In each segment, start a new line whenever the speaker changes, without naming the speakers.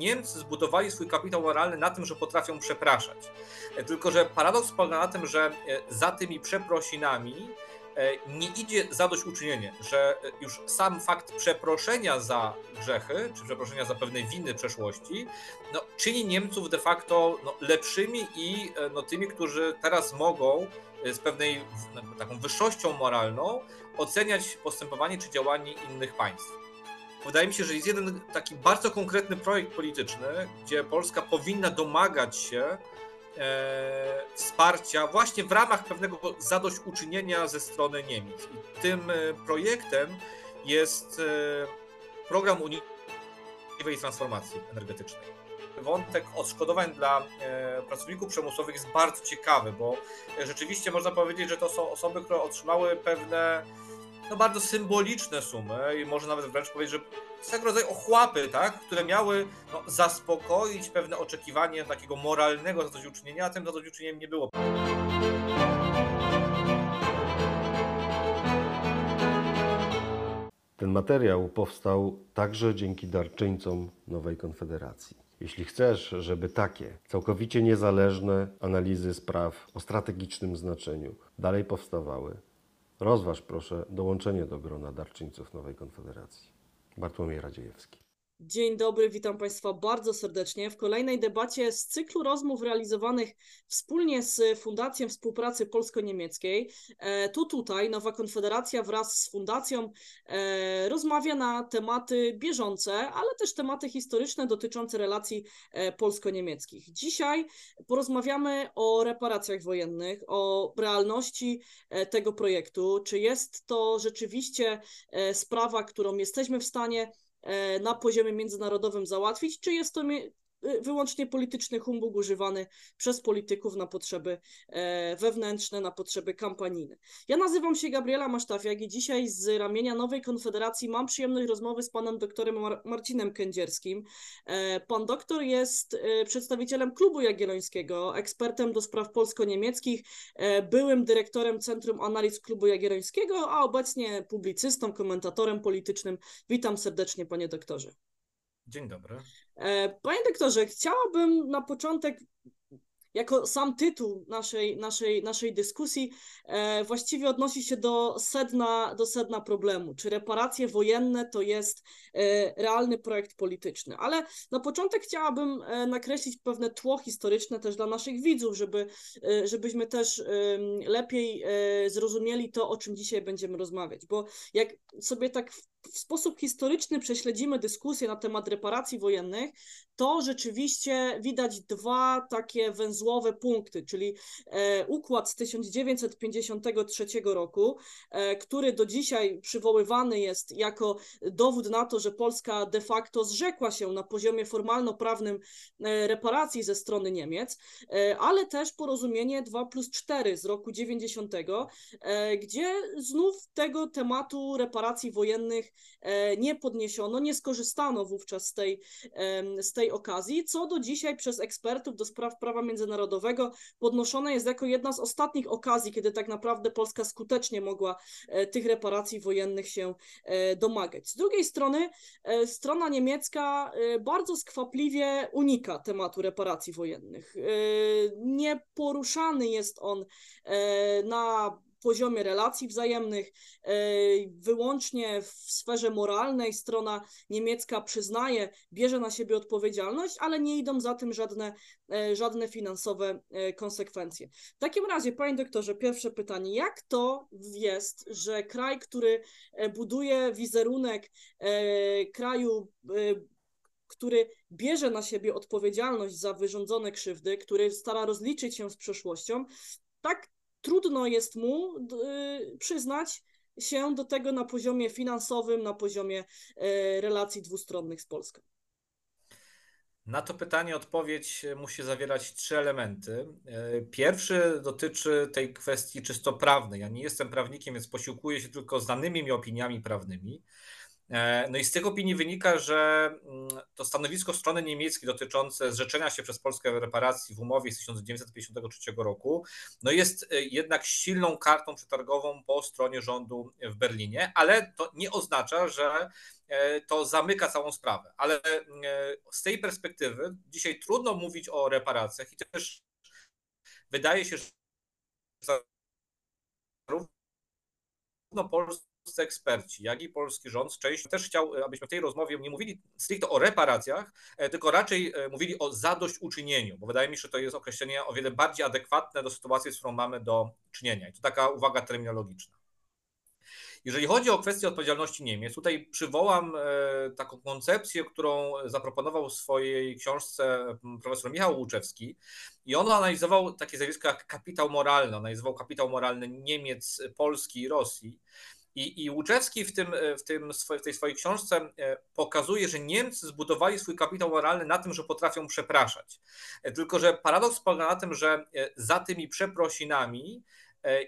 Niemcy zbudowali swój kapitał moralny na tym, że potrafią przepraszać. Tylko, że paradoks polega na tym, że za tymi przeprosinami nie idzie zadośćuczynienie, że już sam fakt przeproszenia za grzechy, czy przeproszenia za pewne winy przeszłości, no, czyni Niemców de facto no, lepszymi i no, tymi, którzy teraz mogą z pewnej taką wyższością moralną oceniać postępowanie czy działanie innych państw. Wydaje mi się, że jest jeden taki bardzo konkretny projekt polityczny, gdzie Polska powinna domagać się e, wsparcia właśnie w ramach pewnego zadośćuczynienia ze strony Niemiec. I tym e, projektem jest e, program unijnej transformacji energetycznej wątek odszkodowań dla e, pracowników przemysłowych jest bardzo ciekawy, bo rzeczywiście można powiedzieć, że to są osoby, które otrzymały pewne no, bardzo symboliczne sumy i można nawet wręcz powiedzieć, że swego rodzaju ochłapy, tak, które miały no, zaspokoić pewne oczekiwanie takiego moralnego zadośćuczynienia, a tym zadośćuczynieniem nie było.
Ten materiał powstał także dzięki darczyńcom Nowej Konfederacji. Jeśli chcesz, żeby takie całkowicie niezależne analizy spraw o strategicznym znaczeniu dalej powstawały, rozważ proszę dołączenie do grona darczyńców Nowej Konfederacji. Bartłomiej Radziejewski.
Dzień dobry, witam Państwa bardzo serdecznie w kolejnej debacie z cyklu rozmów realizowanych wspólnie z Fundacją Współpracy Polsko-Niemieckiej. E, tu tutaj Nowa Konfederacja wraz z Fundacją e, rozmawia na tematy bieżące, ale też tematy historyczne dotyczące relacji e, polsko-niemieckich. Dzisiaj porozmawiamy o reparacjach wojennych, o realności tego projektu. Czy jest to rzeczywiście sprawa, którą jesteśmy w stanie na poziomie międzynarodowym załatwić, czy jest to wyłącznie polityczny humbug używany przez polityków na potrzeby e, wewnętrzne, na potrzeby kampanijne. Ja nazywam się Gabriela Masztafiak i dzisiaj z ramienia Nowej Konfederacji mam przyjemność rozmowy z panem doktorem Mar Marcinem Kędzierskim. E, pan doktor jest e, przedstawicielem Klubu Jagiellońskiego, ekspertem do spraw polsko-niemieckich, byłym dyrektorem Centrum Analiz Klubu Jagiellońskiego, a obecnie publicystą, komentatorem politycznym. Witam serdecznie, panie doktorze.
Dzień dobry.
E, panie doktorze, chciałabym na początek jako sam tytuł naszej, naszej, naszej dyskusji e, właściwie odnosi się do sedna, do sedna problemu. Czy reparacje wojenne to jest e, realny projekt polityczny? Ale na początek chciałabym nakreślić pewne tło historyczne też dla naszych widzów, żeby, żebyśmy też lepiej zrozumieli to, o czym dzisiaj będziemy rozmawiać. Bo jak sobie tak w, sposób historyczny prześledzimy dyskusję na temat reparacji wojennych, to rzeczywiście widać dwa takie węzłowe punkty, czyli e, układ z 1953 roku, e, który do dzisiaj przywoływany jest jako dowód na to, że Polska de facto zrzekła się na poziomie formalno-prawnym e, reparacji ze strony Niemiec, ale też porozumienie 2 plus 4 z roku 90, gdzie znów tego tematu reparacji wojennych nie podniesiono, nie skorzystano wówczas z tej, z tej okazji, co do dzisiaj przez ekspertów do spraw prawa międzynarodowego podnoszone jest jako jedna z ostatnich okazji, kiedy tak naprawdę Polska skutecznie mogła e, tych reparacji wojennych się e, domagać. Z drugiej strony e, strona niemiecka bardzo skwapliwie unika tematu reparacji wojennych. Nie poruszany jest on na poziomie relacji wzajemnych, e, wyłącznie w sferze moralnej strona niemiecka przyznaje, bierze na siebie odpowiedzialność, ale nie idą za tym żadne, e, żadne finansowe e, konsekwencje. W takim razie, panie doktorze, pierwsze pytanie, jak to jest, że kraj, który buduje wizerunek kraju który bierze na siebie odpowiedzialność za wyrządzone krzywdy, który stara rozliczyć się z przeszłością, tak trudno jest mu y, przyznać się do tego na poziomie finansowym, na poziomie e, relacji dwustronnych z Polską.
Na to pytanie odpowiedź musi zawierać trzy elementy. E, pierwszy dotyczy tej kwestii czysto prawnej. Ja nie jestem prawnikiem, więc posiłkuję się tylko znanymi mi opiniami prawnymi. E, no i z tych opinii wynika, że mm, to stanowisko strony niemieckiej dotyczące zrzeczenia się przez Polskę reparacji w umowie z 1953 roku no jest e, jednak silną kartą przetargową po stronie rządu w Berlinie, ale to nie oznacza, że e, to zamyka całą sprawę. Ale z tej perspektywy dzisiaj trudno mówić o reparacjach i też wydaje się, że zarówno Polska polscy eksperci, jak i polski rząd część też chciał, e, abyśmy w tej rozmowie nie mówili stricte o reparacjach, e, tylko raczej e, mówili o zadośćuczynieniu, bo wydaje mi się, że to jest określenie o wiele bardziej adekwatne do sytuacji, z którą mamy do czynienia. I to taka uwaga terminologiczna. Jeżeli chodzi o kwestię odpowiedzialności Niemiec, tutaj przywołam taką koncepcję, którą zaproponował w swojej książce profesor Michał Łuczewski i on analizował takie zjawisko jak kapitał moralny, analizował kapitał moralny Niemiec, Polski i Rosji. I, I Łuczewski w, tym, w, tym, w tej swojej książce e, pokazuje, że Niemcy zbudowali swój kapitał moralny na tym, że potrafią przepraszać. E, tylko, że paradoks polega na tym, że e, za tymi przeprosinami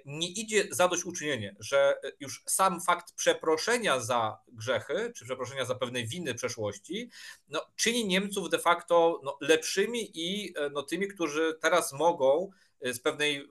nie idzie zadośćuczynienie, że już sam fakt przeproszenia za grzechy, czy przeproszenia za pewne winy przeszłości, no, czyni Niemców de facto no, lepszymi i no, tymi, którzy teraz mogą z pewnej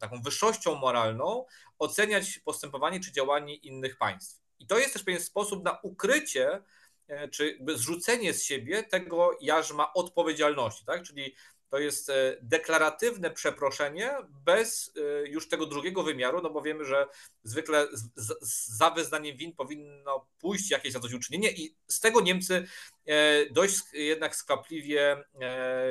taką wyższością moralną oceniać postępowanie czy działanie innych państw. I to jest też pewien sposób na ukrycie e, czy zrzucenie z siebie tego jarzma odpowiedzialności, tak? Czyli to jest e, deklaratywne przeproszenie bez e, już tego drugiego wymiaru, no bo wiemy, że zwykle za wyznaniem win powinno pójść jakieś zadośćuczynienie i z tego Niemcy e, dość jednak skwapliwie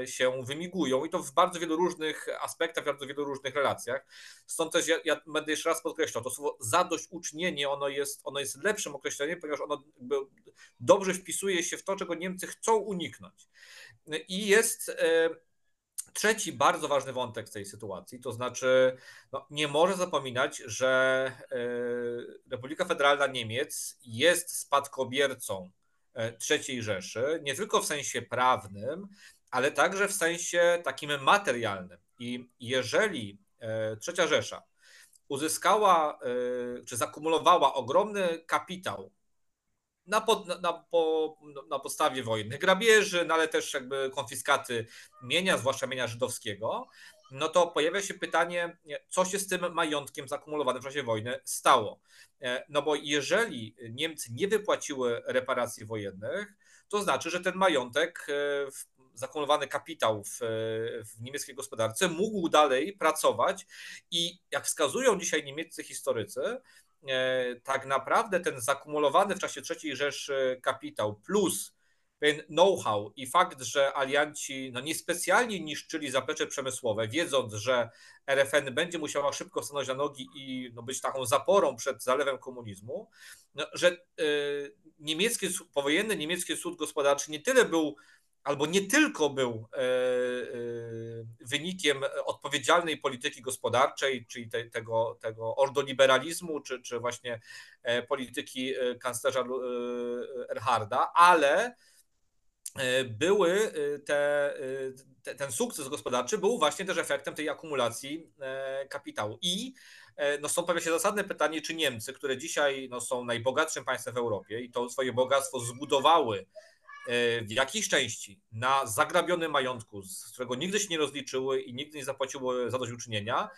się wymigują i to w bardzo wielu różnych aspektach, w bardzo wielu różnych relacjach. Stąd też ja, ja będę jeszcze raz podkreślał, to słowo zadośćuczynienie, ono jest, ono jest lepszym określeniem, ponieważ ono dobrze wpisuje się w to, czego Niemcy chcą uniknąć. I jest trzeci bardzo ważny wątek tej sytuacji, to znaczy no, nie może zapominać, że e, Republika Federalna Niemiec jest spadkobiercą e, III Rzeszy, nie tylko w sensie prawnym, ale także w sensie takim materialnym. I jeżeli e, Trzecia Rzesza uzyskała czy zakumulowała ogromny kapitał na, pod, na, po, na podstawie wojennych grabieży, no ale też jakby konfiskaty mienia, zwłaszcza mienia żydowskiego, no to pojawia się pytanie, co się z tym majątkiem zakumulowanym w czasie wojny stało. E, no bo jeżeli Niemcy nie wypłaciły reparacji wojennych, to znaczy, że ten majątek, e, zakumulowany kapitał w, w niemieckiej gospodarce mógł dalej pracować i jak wskazują dzisiaj niemieccy historycy, tak naprawdę ten zakumulowany w czasie III Rzeszy kapitał plus ten know-how i fakt, że alianci no niespecjalnie niszczyli zaplecze przemysłowe, wiedząc, że RFN będzie musiała szybko stanąć na nogi i no, być taką zaporą przed zalewem komunizmu, no, że y, niemiecki, powojenny niemiecki sąd gospodarczy nie tyle był albo nie tylko był e, e, wynikiem odpowiedzialnej polityki gospodarczej, czyli te, tego, tego ordoliberalizmu, czy, czy właśnie e, polityki kanclerza Erharda, ale były te, te, ten sukces gospodarczy był właśnie też efektem tej akumulacji kapitału. I no stąd pojawia się zasadne pytanie, czy Niemcy, które dzisiaj no, są najbogatszym państwem w Europie i to swoje bogactwo zbudowały w jakiejś części na zagrabionym majątku, z którego nigdy się nie rozliczyły i nigdy nie zapłaciły zadośćuczynienia,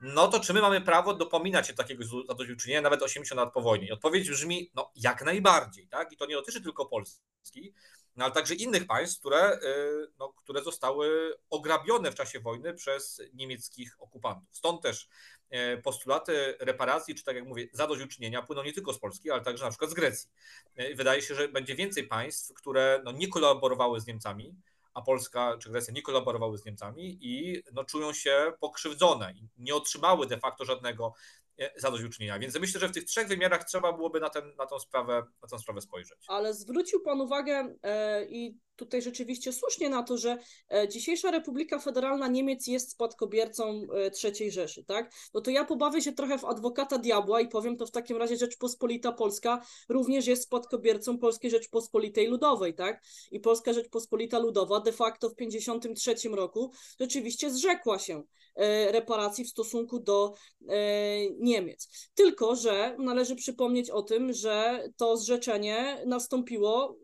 no to czy my mamy prawo dopominać się takiego zadośćuczynienia nawet 80 lat po wojnie? I odpowiedź brzmi, no jak najbardziej, tak? I to nie dotyczy tylko Polski, no, ale także innych państw, które, y, no, które zostały ograbione w czasie wojny przez niemieckich okupantów. Stąd też E, postulaty reparacji, czy tak jak mówię, zadośćuczynienia płyną nie tylko z Polski, ale także na przykład z Grecji. E, wydaje się, że będzie więcej państw, które no, nie kolaborowały z Niemcami, a Polska czy Grecja nie kolaborowały z Niemcami i no, czują się pokrzywdzone i nie otrzymały de facto żadnego e, zadośćuczynienia. Więc myślę, że w tych trzech wymiarach trzeba byłoby na, ten, na, tą, sprawę, na tą sprawę spojrzeć.
Ale zwrócił Pan uwagę e, i tutaj rzeczywiście słusznie na to, że e, dzisiejsza Republika Federalna Niemiec jest spadkobiercą e, III Rzeszy, tak? No to ja pobawię się trochę w adwokata diabła i powiem to w takim razie Rzeczpospolita Polska również jest spadkobiercą Polskiej Rzeczpospolitej Ludowej, tak? I Polska Rzeczpospolita Ludowa de facto w 1953 roku rzeczywiście zrzekła się e, reparacji w stosunku do Niemiec. Tylko, że należy przypomnieć o tym, że to zrzeczenie nastąpiło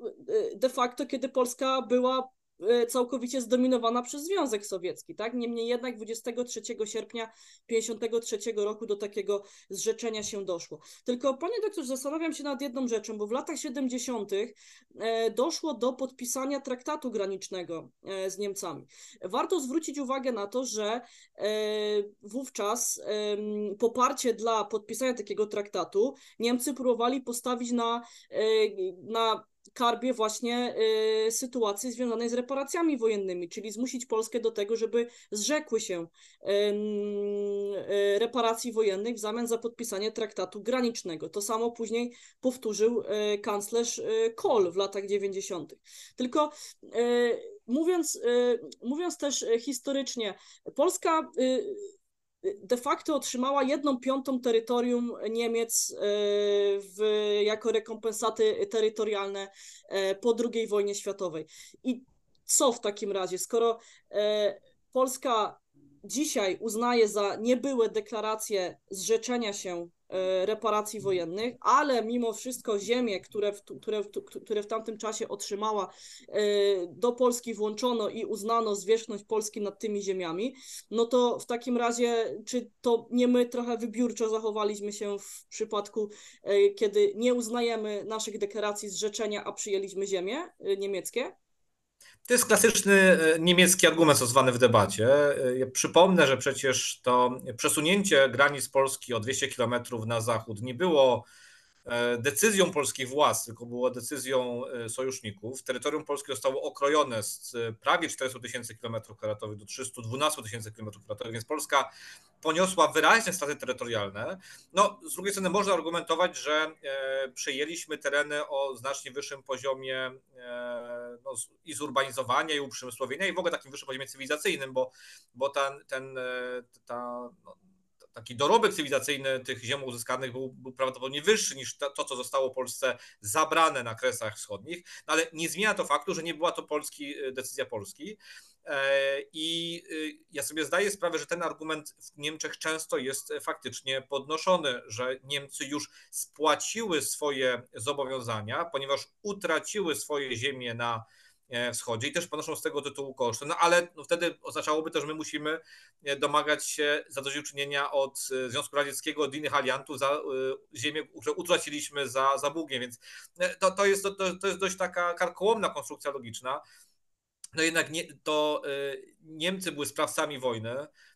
de facto, kiedy Polska była e, całkowicie zdominowana przez Związek Sowiecki, tak? Niemniej jednak 23 sierpnia 1953 roku do takiego zrzeczenia się doszło. Tylko, panie doktorze, zastanawiam się nad jedną rzeczą, bo w latach 70. E, doszło do podpisania traktatu granicznego e, z Niemcami. Warto zwrócić uwagę na to, że wówczas poparcie dla podpisania takiego traktatu Niemcy próbowali postawić na, na karbie właśnie y, sytuacji związanej z reparacjami wojennymi, czyli zmusić Polskę do tego, żeby zrzekły się y, reparacji wojennych w zamian za podpisanie traktatu granicznego. To samo później powtórzył y, kanclerz Kohl w latach 90. Tylko mówiąc, mówiąc też historycznie, Polska de facto otrzymała jedną piątą terytorium Niemiec e, w, jako rekompensaty terytorialne e, po II wojnie światowej. I co w takim razie, skoro e, Polska dzisiaj uznaje za niebyłe deklaracje zrzeczenia się reparacji wojennych, ale mimo wszystko ziemie, które w, które, które w tamtym czasie otrzymała, e, do Polski włączono i uznano zwierzchność Polski nad tymi ziemiami, no to w takim razie, czy to nie my trochę wybiórczo zachowaliśmy się w przypadku, e, kiedy nie uznajemy naszych deklaracji zrzeczenia, a przyjęliśmy ziemie niemieckie?
To jest klasyczny e, niemiecki argument stosowany w debacie. E, przypomnę, że przecież to przesunięcie granic Polski o 200 km na zachód nie było decyzją polskich władz, tylko było decyzją e, sojuszników. Terytorium polskie zostało okrojone z e, prawie 400 tysięcy kilometrów kwadratowych do 312 tysięcy kilometrów kwadratowych, więc Polska poniosła wyraźne straty terytorialne. No, z drugiej strony można argumentować, że przejęliśmy tereny o znacznie wyższym poziomie no, i zurbanizowania, i uprzemysłowienia, i w ogóle takim wyższym poziomie cywilizacyjnym, bo, bo ten, ten, ta, no, taki dorobek cywilizacyjny tych ziem uzyskanych był, był prawdopodobnie wyższy niż to, co zostało Polsce zabrane na Kresach Wschodnich, no ale nie zmienia to faktu, że nie była to Polski, e, decyzja Polski. E, I e, ja sobie zdaję sprawę, że ten argument w Niemczech często jest faktycznie podnoszony, że Niemcy już spłaciły swoje zobowiązania, ponieważ utraciły swoje ziemie na wschodzie i też ponoszą z tego tytułu koszty. No ale no wtedy oznaczałoby to, że my musimy e, domagać się zadośćuczynienia od e, Związku Radzieckiego, od innych aliantów za ziemię, które utraciliśmy za, za Bugiem, więc to, to, jest, to, to jest dość taka karkołomna konstrukcja logiczna. No jednak nie, to Niemcy były sprawcami wojny, E,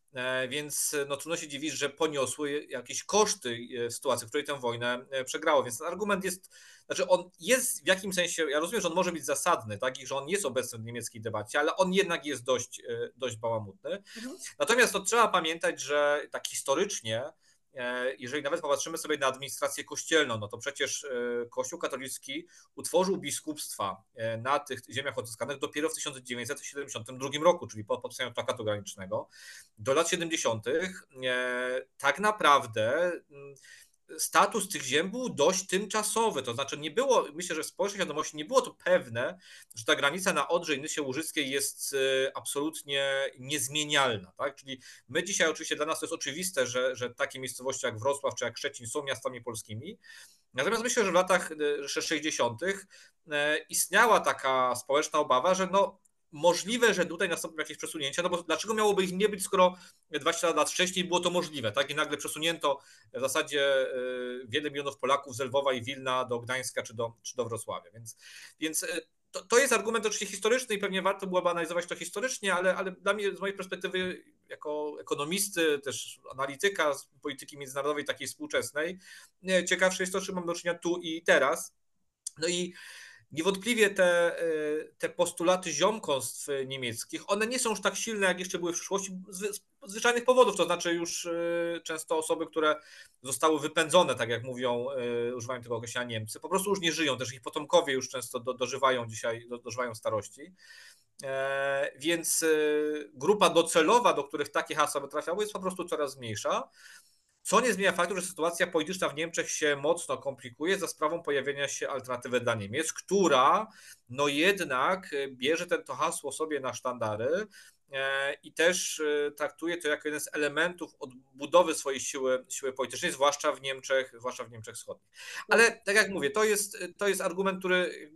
więc no, trudno się dziwić, że poniosły jakieś koszty e, w sytuacji, w której tę wojnę e, przegrało. Więc ten argument jest, znaczy on jest w jakimś sensie, ja rozumiem, że on może być zasadny, tak, i że on jest obecny w niemieckiej debacie, ale on jednak jest dość, dość bałamutny. Mhm. Natomiast to trzeba pamiętać, że tak historycznie E, jeżeli nawet popatrzymy sobie na administrację kościelną, no to przecież e, Kościół katolicki utworzył biskupstwa e, na tych ziemiach odzyskanych dopiero w 1972 roku, czyli po podpisaniu traktatu granicznego. Do lat 70. tak naprawdę status tych ziem był dość tymczasowy, to znaczy nie było, myślę, że w społecznej świadomości nie było to pewne, że ta granica na Odrze i Nysie Łużyckiej jest e, absolutnie niezmienialna, tak? Czyli my dzisiaj oczywiście dla nas to jest oczywiste, że, że takie miejscowości jak Wrocław czy jak Szczecin są miastami polskimi, natomiast myślę, że w latach 60. E, e, istniała taka społeczna obawa, że no możliwe, że tutaj nastąpią jakieś przesunięcia, no bo dlaczego miałoby ich nie być, skoro 20 lat wcześniej było to możliwe, tak? I nagle przesunięto w zasadzie e, wiele milionów Polaków z Lwowa i Wilna do Gdańska czy do, czy do Wrocławia. Więc, więc e, to, to jest argument oczywiście historyczny i pewnie warto byłoby analizować to historycznie, ale, ale dla mnie, z mojej perspektywy, jako ekonomisty, też analityka z polityki międzynarodowej takiej współczesnej, ciekawsze jest to, czy mam do czynienia tu i teraz. No i Niewątpliwie te, te postulaty ziomkostw niemieckich, one nie są już tak silne, jak jeszcze były w przyszłości, z zwyczajnych powodów, to znaczy już często osoby, które zostały wypędzone, tak jak mówią, używają tego określenia Niemcy, po prostu już nie żyją, też ich potomkowie już często do, dożywają dzisiaj, do, dożywają starości. E, więc grupa docelowa, do których takie hasła by trafiały, jest po prostu coraz mniejsza. Co nie zmienia faktu, że sytuacja polityczna w Niemczech się mocno komplikuje za sprawą pojawienia się alternatywy dla Niemiec, która no jednak bierze ten, to hasło sobie na sztandary e, i też e, traktuje to jako jeden z elementów odbudowy swojej siły, siły politycznej, zwłaszcza w Niemczech, zwłaszcza w Niemczech Wschodnich. Ale tak jak mówię, to jest, to jest argument, który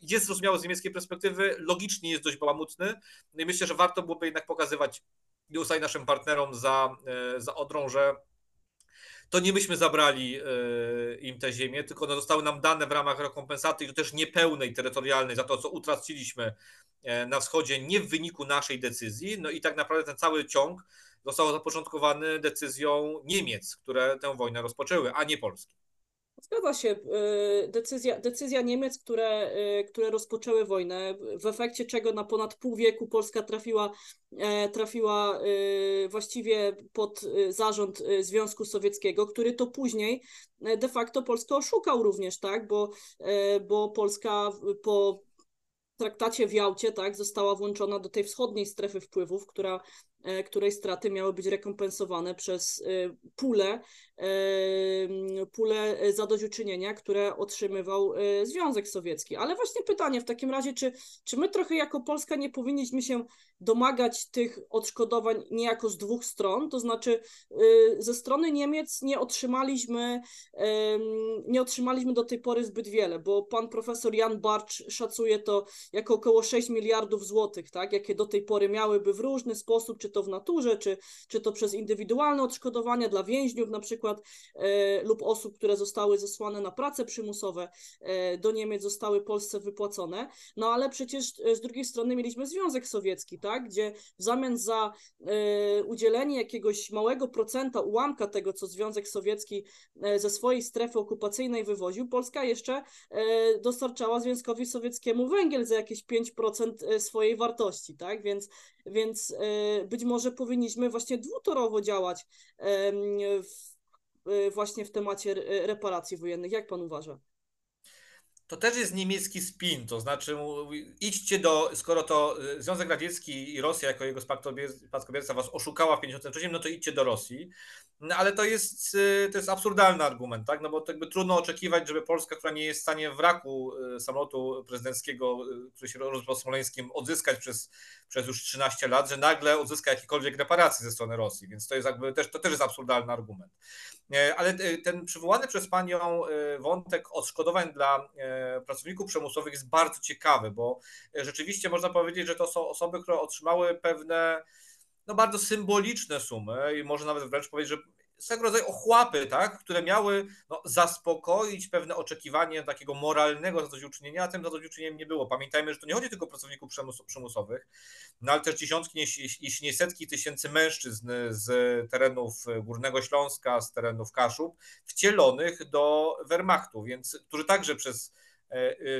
jest zrozumiały z niemieckiej perspektywy, logicznie jest dość bałamutny no i myślę, że warto byłoby jednak pokazywać i naszym partnerom za, e, za Odrą, że to nie myśmy zabrali e, im te ziemię, tylko one zostały nam dane w ramach rekompensaty i to też niepełnej terytorialnej za to, co utraciliśmy e, na wschodzie, nie w wyniku naszej decyzji. No i tak naprawdę ten cały ciąg został zapoczątkowany decyzją Niemiec, które tę wojnę rozpoczęły, a nie Polski.
Zgadza się. Y, decyzja, decyzja Niemiec, które, y, które rozpoczęły wojnę, w efekcie czego na ponad pół wieku Polska trafiła, e, trafiła y, właściwie pod zarząd Związku Sowieckiego, który to później e, de facto Polskę oszukał również, tak? Bo, e, bo Polska po traktacie w Jałcie tak, została włączona do tej wschodniej strefy wpływów, która której straty miały być rekompensowane przez e, pulę, e, pulę zadośćuczynienia, które otrzymywał Związek Sowiecki. Ale właśnie pytanie w takim razie, czy, czy my trochę jako Polska nie powinniśmy się domagać tych odszkodowań niejako z dwóch stron, to znaczy ze strony Niemiec nie otrzymaliśmy, nie otrzymaliśmy do tej pory zbyt wiele, bo pan profesor Jan Barcz szacuje to jako około 6 miliardów złotych, tak, jakie do tej pory miałyby w różny sposób, czy to w naturze, czy, czy to przez indywidualne odszkodowania dla więźniów na przykład e, lub osób, które zostały zesłane na prace przymusowe e, do Niemiec zostały Polsce wypłacone. No ale przecież e, z drugiej strony mieliśmy Związek Sowiecki, tak, gdzie w zamian za e, udzielenie jakiegoś małego procenta, ułamka tego, co Związek Sowiecki e, ze swojej strefy okupacyjnej wywoził, Polska jeszcze e, dostarczała Związkowi Sowieckiemu węgiel za jakieś 5% swojej wartości, tak, więc, więc być może powinniśmy właśnie dwutorowo działać w, właśnie w temacie reparacji wojennych. Jak pan uważa?
To też jest niemiecki spin, to znaczy idźcie do, skoro to y, Związek Radziecki i Rosja jako jego spadkobierca was oszukała w 1953, no to idźcie do Rosji. No, ale to jest, y, to jest absurdalny argument, tak? No bo jakby trudno oczekiwać, żeby Polska, która nie jest w stanie wraku y, samolotu prezydenckiego, który się rozpoczął smoleńskim, odzyskać przez, przez już 13 lat, że nagle odzyska jakiekolwiek reparacje ze strony Rosji. Więc to jest jakby też, to też jest absurdalny argument. E, ale e, ten przywołany przez panią e, wątek odszkodowań dla pracowników przymusowych jest bardzo ciekawy, bo rzeczywiście można powiedzieć, że to są osoby, które otrzymały pewne no bardzo symboliczne sumy i można nawet wręcz powiedzieć, że swego rodzaju ochłapy, tak, które miały no, zaspokoić pewne oczekiwanie takiego moralnego zadośćuczynienia, a tym zadośćuczynieniem nie było. Pamiętajmy, że to nie chodzi tylko o pracowników przymusowych, no ale też dziesiątki, jeśli nie setki tysięcy mężczyzn z terenów Górnego Śląska, z terenów Kaszub, wcielonych do Wehrmachtu, więc którzy także przez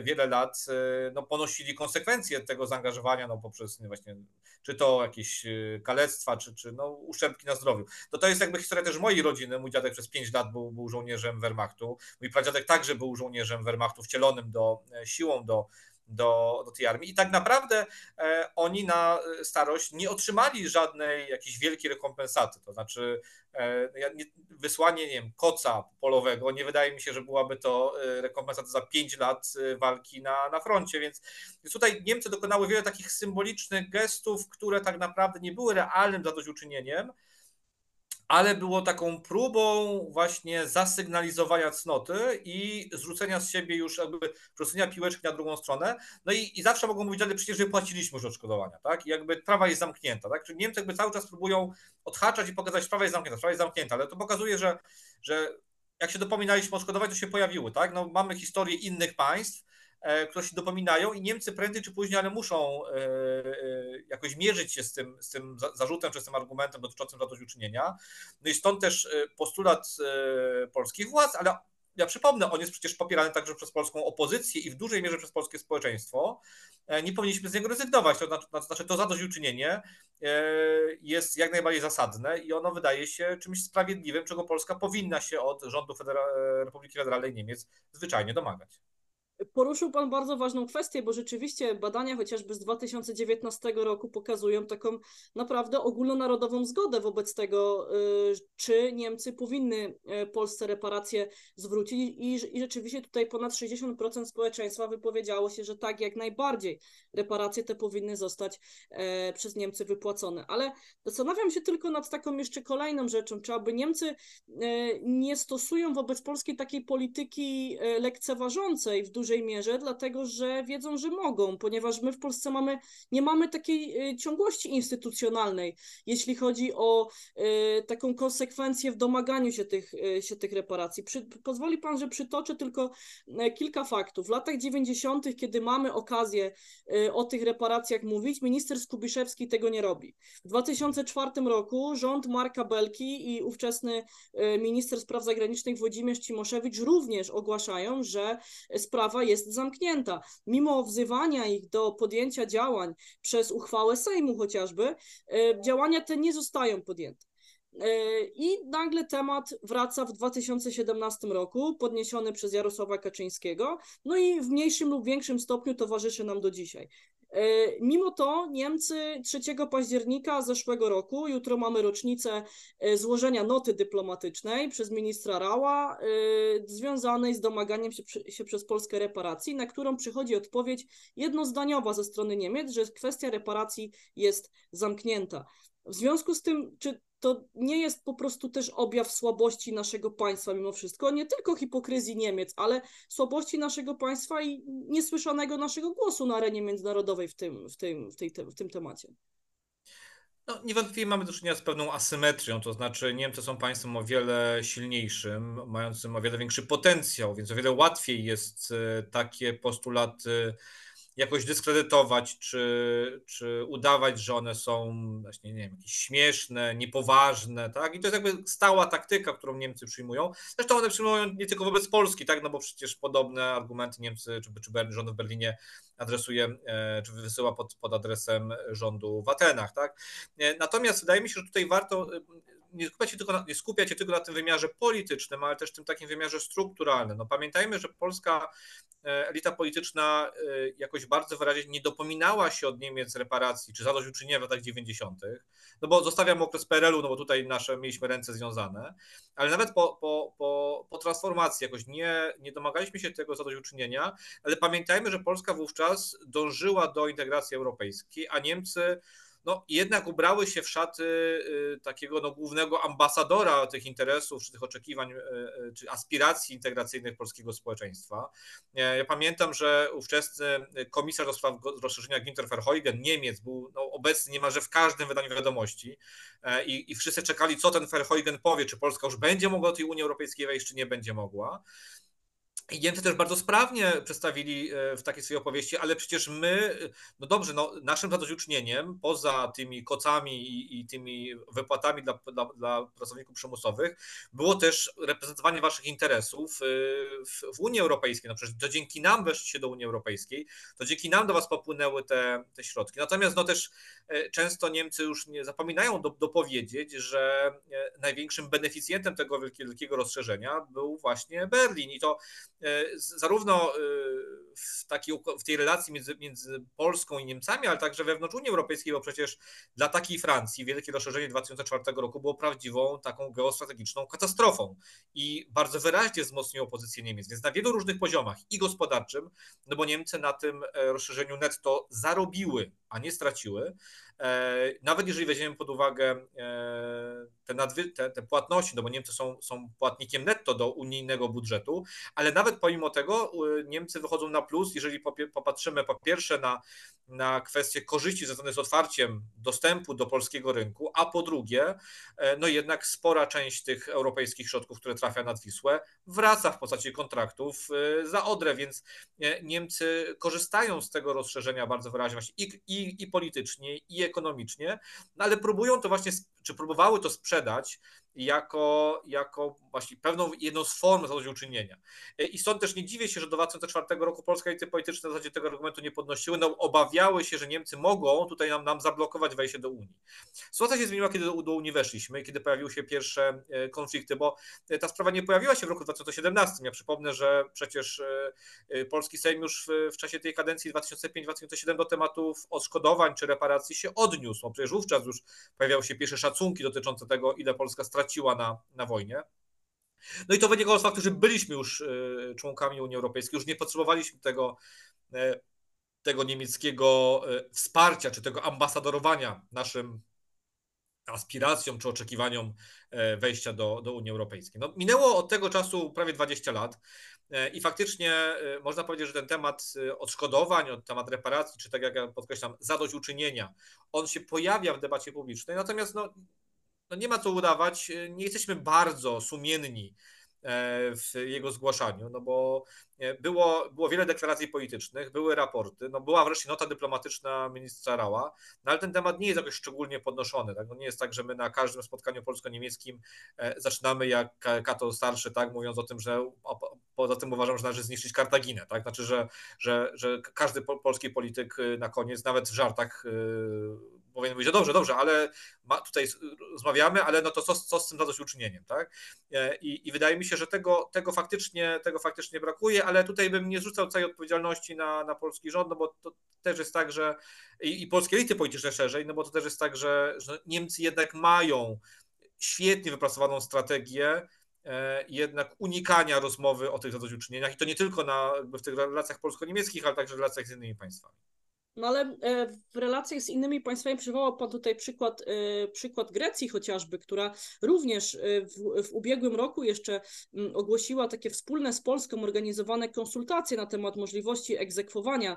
wiele lat e, no, ponosili konsekwencje tego zaangażowania no, poprzez właśnie, czy to jakieś kalectwa, czy, czy no, uszczerbki na zdrowiu. To to jest jakby historia też mojej rodziny. Mój dziadek przez 5 lat był, był żołnierzem Wehrmachtu. Mój pradziadek także był żołnierzem Wehrmachtu, wcielonym do, siłą do, do, do tej armii. I tak naprawdę e, oni na starość nie otrzymali żadnej jakiejś wielkiej rekompensaty. To znaczy e, nie, wysłanie, nie wiem, koca polowego, nie wydaje mi się, że byłaby to e, rekompensata za 5 lat e, walki na, na froncie, więc, więc tutaj Niemcy dokonały wiele takich symbolicznych gestów, które tak naprawdę nie były realnym zadośćuczynieniem, ale było taką próbą właśnie zasygnalizowania cnoty i zrzucenia z siebie już jakby przesunięcia piłeczki na drugą stronę. No i, i zawsze mogą mówić, ale przecież wypłaciliśmy już odszkodowania, tak? I jakby trawa jest zamknięta, tak? Czyli Niemcy jakby cały czas próbują odhaczać i pokazać, że sprawa jest zamknięta, sprawa jest zamknięta, ale to pokazuje, że, że jak się dopominaliśmy o odszkodowań, to się pojawiły, tak? No mamy historię innych państw, które się dopominają i Niemcy prędzej czy później, ale muszą e, e, jakoś mierzyć się z tym, z tym zarzutem czy z tym argumentem dotyczącym zadośćuczynienia. No i stąd też postulat polskich władz, ale ja przypomnę, on jest przecież popierany także przez polską opozycję i w dużej mierze przez polskie społeczeństwo. E, nie powinniśmy z niego rezygnować. To znaczy, to, znaczy, zadośćuczynienie jest jak najbardziej zasadne i ono wydaje się czymś sprawiedliwym, czego Polska powinna się od rządu Federa- Republiki Federalnej Niemiec zwyczajnie domagać.
Poruszył Pan bardzo ważną kwestię, bo rzeczywiście badania chociażby z 2019 roku pokazują taką naprawdę ogólnonarodową zgodę wobec tego, y, czy Niemcy powinny y, Polsce reparacje zwrócić i, i rzeczywiście tutaj ponad 60% społeczeństwa wypowiedziało się, że tak, jak najbardziej reparacje te powinny zostać e, przez Niemcy wypłacone. Ale zastanawiam się tylko nad taką jeszcze kolejną rzeczą, czy aby Niemcy e, nie stosują wobec Polski takiej polityki e, lekceważącej w dużym dużej mierze, dlatego że wiedzą, że mogą, ponieważ my w Polsce mamy, nie mamy takiej y, ciągłości instytucjonalnej, jeśli chodzi o y, taką konsekwencję w domaganiu się tych, y, się tych reparacji. Przy, pozwoli Pan, że przytoczę tylko kilka faktów. W latach 90., kiedy mamy okazję o tych reparacjach mówić, minister Skubiszewski tego nie robi. W 2004 roku rząd Marka Belki i ówczesny minister spraw zagranicznych Włodzimierz Cimoszewicz również ogłaszają, że sprawa sprawa jest zamknięta. Mimo wzywania ich do podjęcia działań przez uchwałę Sejmu chociażby, e, działania te nie zostają podjęte. E, I nagle temat wraca w 2017 roku, podniesiony przez Jarosława Kaczyńskiego, no i w mniejszym lub większym stopniu towarzyszy nam do dzisiaj. E, mimo to Niemcy 3 października zeszłego roku, jutro mamy rocznicę e, złożenia noty dyplomatycznej przez ministra Rała, e, związanej z domaganiem się, się przez Polskę reparacji, na którą przychodzi odpowiedź jednozdaniowa ze strony Niemiec, że kwestia reparacji jest zamknięta. W związku z tym, czy to nie jest po prostu też objaw słabości naszego państwa mimo wszystko, nie tylko hipokryzji Niemiec, ale słabości naszego państwa i niesłyszanego naszego głosu na arenie międzynarodowej w tym, w tym, w tej, w tym temacie.
No, niewątpliwie mamy do czynienia z pewną asymetrią, to znaczy Niemcy są państwem o wiele silniejszym, mającym o wiele większy potencjał, więc o wiele łatwiej jest e, takie postulaty jakoś dyskredytować, czy, czy udawać, że one są właśnie, nie wiem, jakieś śmieszne, niepoważne, tak? I to jest jakby stała taktyka, którą Niemcy przyjmują. Zresztą one przyjmują nie tylko wobec Polski, tak? No bo przecież podobne argumenty Niemcy, czy, czy rząd w Berlinie adresuje, e, czy wysyła pod, pod adresem rządu w Atenach, tak? E, natomiast wydaje mi się, że tutaj warto nie skupiać się tylko na, nie skupiać się tylko na tym wymiarze politycznym, ale też tym takim wymiarze strukturalnym. No pamiętajmy, że polska e, elita polityczna e, jakoś bardzo wyraźnie nie dopominała się od Niemiec reparacji czy zadośćuczynienia w latach 90., no bo zostawiam okres PRL-u, no bo tutaj nasze mieliśmy ręce związane, ale nawet po, po, po, po transformacji jakoś nie, nie domagaliśmy się tego zadośćuczynienia, ale pamiętajmy, że Polska wówczas dążyła do integracji europejskiej, a Niemcy no jednak ubrały się w szaty y, takiego no, głównego ambasadora tych interesów, czy tych oczekiwań, y, y, czy aspiracji integracyjnych polskiego społeczeństwa. Ja pamiętam, że ówczesny komisarz do spraw rozszerzenia Ginter Verheugen, Niemiec, był no, obecny niemalże w każdym wydaniu wiadomości e, i, i wszyscy czekali, co ten Verheugen powie, czy Polska już będzie mogła do tej Unii Europejskiej wejść, czy nie będzie mogła. I Niemcy też bardzo sprawnie przedstawili e, w takiej swojej opowieści, ale przecież my, no dobrze, no naszym zadośćuczynieniem, poza tymi kocami i, i tymi wypłatami dla, dla, dla, pracowników przymusowych, było też reprezentowanie waszych interesów e, w, w Unii Europejskiej. No przecież to dzięki nam weszliście do Unii Europejskiej, to dzięki nam do was popłynęły te, te środki. Natomiast no też e, często Niemcy już nie zapominają do, dopowiedzieć, że największym beneficjentem tego wielkiego rozszerzenia był właśnie Berlin i to E, zarówno e, w, takiej, w tej relacji między, między Polską i Niemcami, ale także wewnątrz Unii Europejskiej, bo przecież dla takiej Francji wielkie rozszerzenie 2004 roku było prawdziwą taką geostrategiczną katastrofą i bardzo wyraźnie wzmocniło pozycję Niemiec. Więc na wielu różnych poziomach i gospodarczym, no bo Niemcy na tym e, rozszerzeniu netto zarobiły, a nie straciły. Nawet jeżeli weźmiemy pod uwagę te, nadwy, te, te płatności, no bo Niemcy są, są płatnikiem netto do unijnego budżetu, ale nawet pomimo tego Niemcy wychodzą na plus, jeżeli popatrzymy po pierwsze na, na kwestie korzyści związane z otwarciem dostępu do polskiego rynku, a po drugie, e, no jednak spora część tych europejskich środków, które trafia nad Wisłę, wraca w postaci kontraktów e, za Odrę, więc e, Niemcy korzystają z tego rozszerzenia bardzo wyraźnie i, i, i politycznie, i ekonomicznie, no ale próbują to właśnie, czy próbowały to sprzedać jako, jako właśnie pewną jedną z form zadośćuczynienia. I stąd też nie dziwię się, że do 2004 roku polskie elity polityczne w zasadzie tego argumentu nie podnosiły, no obawiały się, że Niemcy mogą tutaj nam, nam zablokować wejście do Unii. Sytuacja się zmieniła, kiedy do, do Unii weszliśmy, kiedy pojawiły się pierwsze e, konflikty, bo e, ta sprawa nie pojawiła się w roku 2017. Ja przypomnę, że przecież e, polski Sejm już w, w czasie tej kadencji 2005-2007 do tematów odszkodowań czy reparacji się odniósł. No przecież wówczas już pojawiały się pierwsze szacunki dotyczące tego, ile Polska straciła na, na wojnie. No i to wynikało z faktu, że byliśmy już członkami Unii Europejskiej, już nie potrzebowaliśmy tego tego niemieckiego e, wsparcia, czy tego ambasadorowania naszym aspiracjom czy oczekiwaniom e, wejścia do, do Unii Europejskiej. No, minęło od tego czasu prawie 20 lat e, i faktycznie można powiedzieć, że ten temat odszkodowań, temat reparacji, czy tak jak ja podkreślam, zadośćuczynienia, on się pojawia w debacie publicznej, natomiast no, no nie ma co udawać, nie jesteśmy bardzo sumienni w jego zgłaszaniu, no bo było, było wiele deklaracji politycznych, były raporty, no była wreszcie nota dyplomatyczna ministra Rała, no ale ten temat nie jest jakoś szczególnie podnoszony. Tak? No nie jest tak, że my na każdym spotkaniu polsko-niemieckim e, zaczynamy jak Kato Starszy, tak, mówiąc o tym, że poza tym uważam, że należy zniszczyć Kartaginę. Tak? Znaczy, że, że, że każdy polski polityk y, na koniec, nawet w żartach, y, powinien mówić, że dobrze, dobrze, ale tutaj rozmawiamy, ale no to co, co z tym zadośćuczynieniem, tak? E, I, I wydaje mi się, że tego, tego, faktycznie, tego faktycznie brakuje, ale tutaj bym nie zrzucał całej odpowiedzialności na, na polski rząd, no bo to też jest tak, że i, i polskie elity polityczne szerzej, no bo to też jest tak, że, że Niemcy jednak mają świetnie wypracowaną strategię e, jednak unikania rozmowy o tych zadośćuczynieniach i to nie tylko na, w tych relacjach polsko-niemieckich, ale także w relacjach z innymi państwami.
No ale e, w relacjach z innymi państwami przywołał Pan tutaj przykład, e, przykład Grecji chociażby, która również e, w, w ubiegłym roku jeszcze mm, ogłosiła takie wspólne z Polską organizowane konsultacje na temat możliwości egzekwowania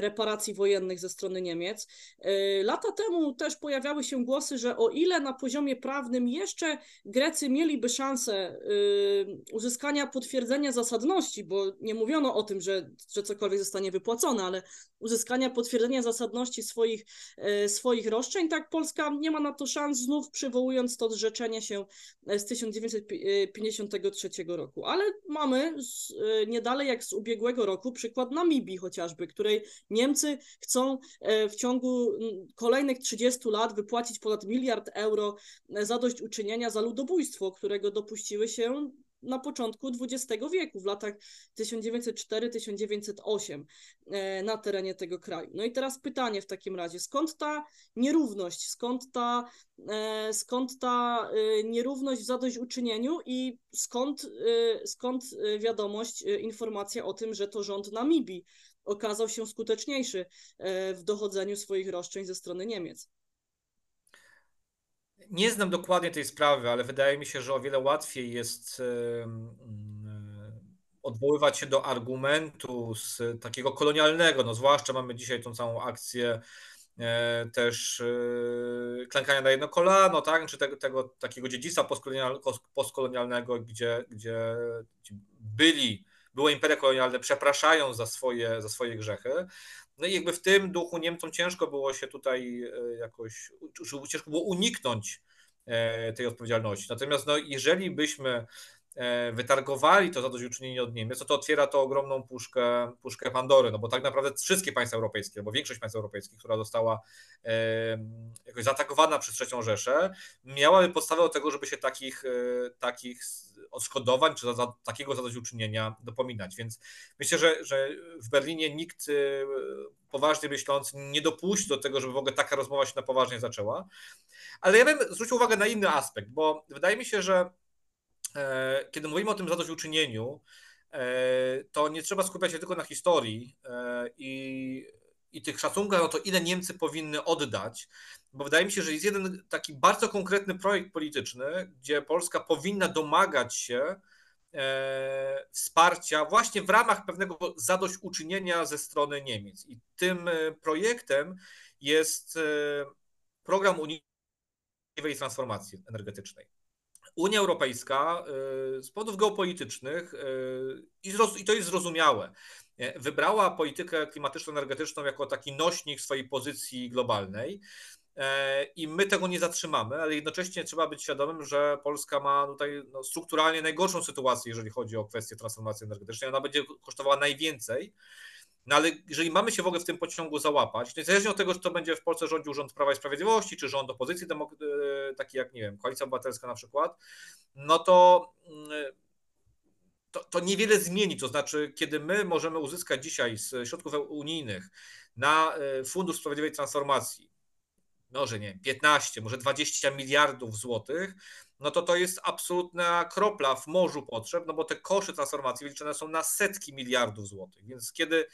reparacji wojennych ze strony Niemiec. Lata temu też pojawiały się głosy, że o ile na poziomie prawnym jeszcze Grecy mieliby szansę uzyskania potwierdzenia zasadności, bo nie mówiono o tym, że, że cokolwiek zostanie wypłacone, ale uzyskania potwierdzenia zasadności swoich, e, swoich roszczeń, tak Polska nie ma na to szans, znów przywołując to zrzeczenie się e, z 1953 roku. Ale mamy z, e, nie dalej jak z ubiegłego roku przykład Namibii chociażby, której Niemcy chcą w ciągu kolejnych 30 lat wypłacić ponad miliard euro zadośćuczynienia za ludobójstwo, którego dopuściły się na początku XX wieku, w latach 1904-1908 e, na terenie tego kraju. No i teraz pytanie w takim razie, skąd ta nierówność, skąd ta, e, skąd ta e, nierówność w zadośćuczynieniu i skąd, skąd wiadomość, informacja o tym, że to rząd Namibii okazał się skuteczniejszy w dochodzeniu swoich roszczeń ze strony Niemiec?
Nie znam dokładnie tej sprawy, ale wydaje mi się, że o wiele łatwiej jest odwoływać się do argumentu z takiego kolonialnego, no zwłaszcza mamy dzisiaj tą całą akcję e, też e, klękania na jedno kolano, tak? czy tego, tego takiego dziedzictwa postkolonialnego, gdzie, gdzie byli, były imperia kolonialne przepraszają za swoje, za swoje grzechy. No i jakby w tym duchu Niemcom ciężko było się tutaj e, jakoś, ciężko było uniknąć e, tej odpowiedzialności. Natomiast no, jeżeli byśmy wytargowali to zadośćuczynienie od Niemiec, to to otwiera to ogromną puszkę, puszkę Pandory, no bo tak naprawdę wszystkie państwa europejskie, albo większość państw europejskich, która została jakoś zaatakowana przez trzecią Rzeszę, miałaby podstawę do tego, żeby się takich, takich odszkodowań czy za, za takiego zadośćuczynienia dopominać. Więc myślę, że, że w Berlinie nikt poważnie myśląc nie dopuści do tego, żeby w ogóle taka rozmowa się na poważnie zaczęła. Ale ja bym zwrócił uwagę na inny aspekt, bo wydaje mi się, że e, kiedy mówimy o tym zadośćuczynieniu, e, to nie trzeba skupiać się tylko na historii e, i i tych szacunkach, no to ile Niemcy powinny oddać, bo wydaje mi się, że jest jeden taki bardzo konkretny projekt polityczny, gdzie Polska powinna domagać się e, wsparcia właśnie w ramach pewnego zadośćuczynienia ze strony Niemiec. I tym e, projektem jest e, program unijnej transformacji energetycznej. Unia Europejska e, z powodów geopolitycznych i to jest zrozumiałe wybrała politykę klimatyczno-energetyczną jako taki nośnik swojej pozycji globalnej. i my tego nie zatrzymamy, ale jednocześnie trzeba być świadomym, że Polska ma tutaj no, strukturalnie najgorszą sytuację, jeżeli chodzi o kwestię transformacji energetycznej. Ona będzie kosztowała najwięcej. No ale jeżeli mamy się w ogóle w tym pociągu załapać, niezależnie od tego, czy to będzie w Polsce rządził rząd Prawa i Sprawiedliwości, czy rząd opozycji, e, taki jak, nie wiem, Koalicja Obywatelska na przykład, no to, mm, to, to niewiele zmieni. To znaczy, kiedy my możemy uzyskać dzisiaj z środków unijnych na e, Fundusz Sprawiedliwej Transformacji, może nie 15, może 20 miliardów złotych, no to to jest absolutna kropla w morzu potrzeb, no bo te koszty transformacji wyliczone są na setki miliardów złotych. Więc kiedy,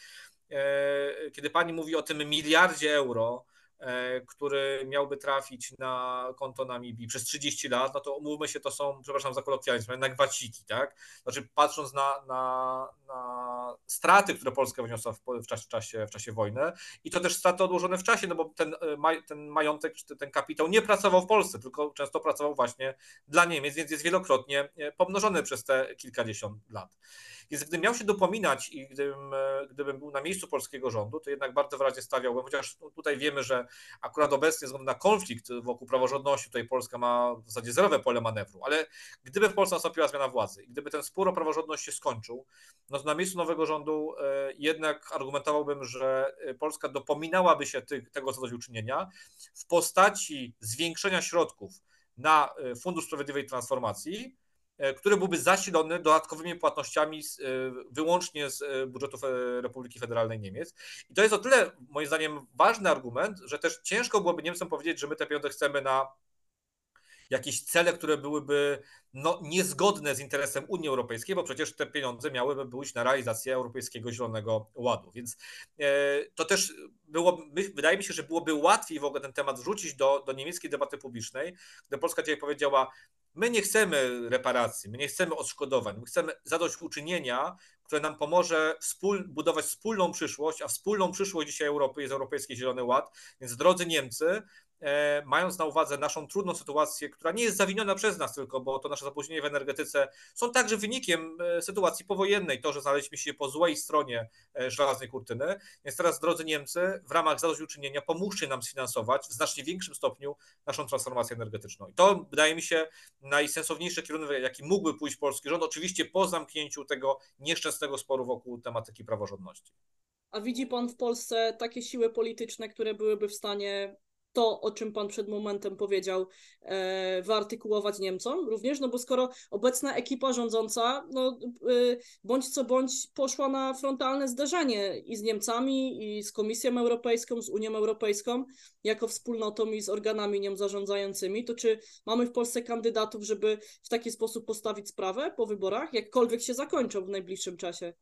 e, kiedy pani mówi o tym miliardzie euro, E, który miałby trafić na konto Namibii przez 30 lat, no to umówmy się, to są, przepraszam za kolokwializm, na gwaciki, tak? Znaczy patrząc na, na, na straty, które Polska wyniosła w, w, czasie, w, czasie, w czasie wojny i to też straty odłożone w czasie, no bo ten, e, ten majątek, ten kapitał nie pracował w Polsce, tylko często pracował właśnie dla Niemiec, więc jest wielokrotnie e, pomnożony przez te kilkadziesiąt lat. Więc gdybym miał się dopominać i gdybym, e, gdybym był na miejscu polskiego rządu, to jednak bardzo wyraźnie stawiałbym, chociaż tutaj wiemy, że akurat obecnie względu na konflikt wokół praworządności, tutaj Polska ma w zasadzie zerowe pole manewru, ale gdyby w Polsce nastąpiła zmiana władzy i gdyby ten spór o praworządność się skończył, no to na miejscu nowego rządu e, jednak argumentowałbym, że e, Polska dopominałaby się tego zadośćuczynienia w postaci zwiększenia środków na Fundusz Sprawiedliwej Transformacji, który byłby zasilony dodatkowymi płatnościami z, e, wyłącznie z e, budżetu Republiki Federalnej Niemiec. I to jest o tyle, moim zdaniem, ważny argument, że też ciężko byłoby Niemcom powiedzieć, że my te pieniądze chcemy na jakieś cele, które byłyby no, niezgodne z interesem Unii Europejskiej, bo przecież te pieniądze miałyby pójść na realizację Europejskiego Zielonego Ładu. Więc to też było, wydaje mi się, że byłoby łatwiej w ogóle ten temat wrzucić do, do niemieckiej debaty publicznej, gdy Polska dzisiaj powiedziała, My nie chcemy reparacji, my nie chcemy odszkodowań, my chcemy zadośćuczynienia, które nam pomoże wspól, budować wspólną przyszłość, a wspólną przyszłość dzisiaj Europy jest Europejski Zielony Ład. Więc drodzy Niemcy, mając na uwadze naszą trudną sytuację, która nie jest zawiniona przez nas tylko, bo to nasze zapóźnienie w energetyce są także wynikiem e, sytuacji powojennej, to, że znaleźliśmy się po złej stronie e, żelaznej kurtyny. Więc teraz, drodzy Niemcy, w ramach zadośćuczynienia pomóżcie nam sfinansować w znacznie większym stopniu naszą transformację energetyczną. I to wydaje mi się najsensowniejszy kierunek, jaki mógłby pójść polski rząd, oczywiście po zamknięciu tego nieszczęsnego sporu wokół tematyki praworządności.
A widzi pan w Polsce takie siły polityczne, które byłyby w stanie to, o czym Pan przed momentem powiedział, e, wyartykułować Niemcom również, no bo skoro obecna ekipa rządząca, no e, bądź co bądź poszła na frontalne zderzenie i z Niemcami, i z Komisją Europejską, z Unią Europejską, jako wspólnotą i z organami nią zarządzającymi, to czy mamy w Polsce kandydatów, żeby w taki sposób postawić sprawę po wyborach, jakkolwiek się zakończą w najbliższym czasie?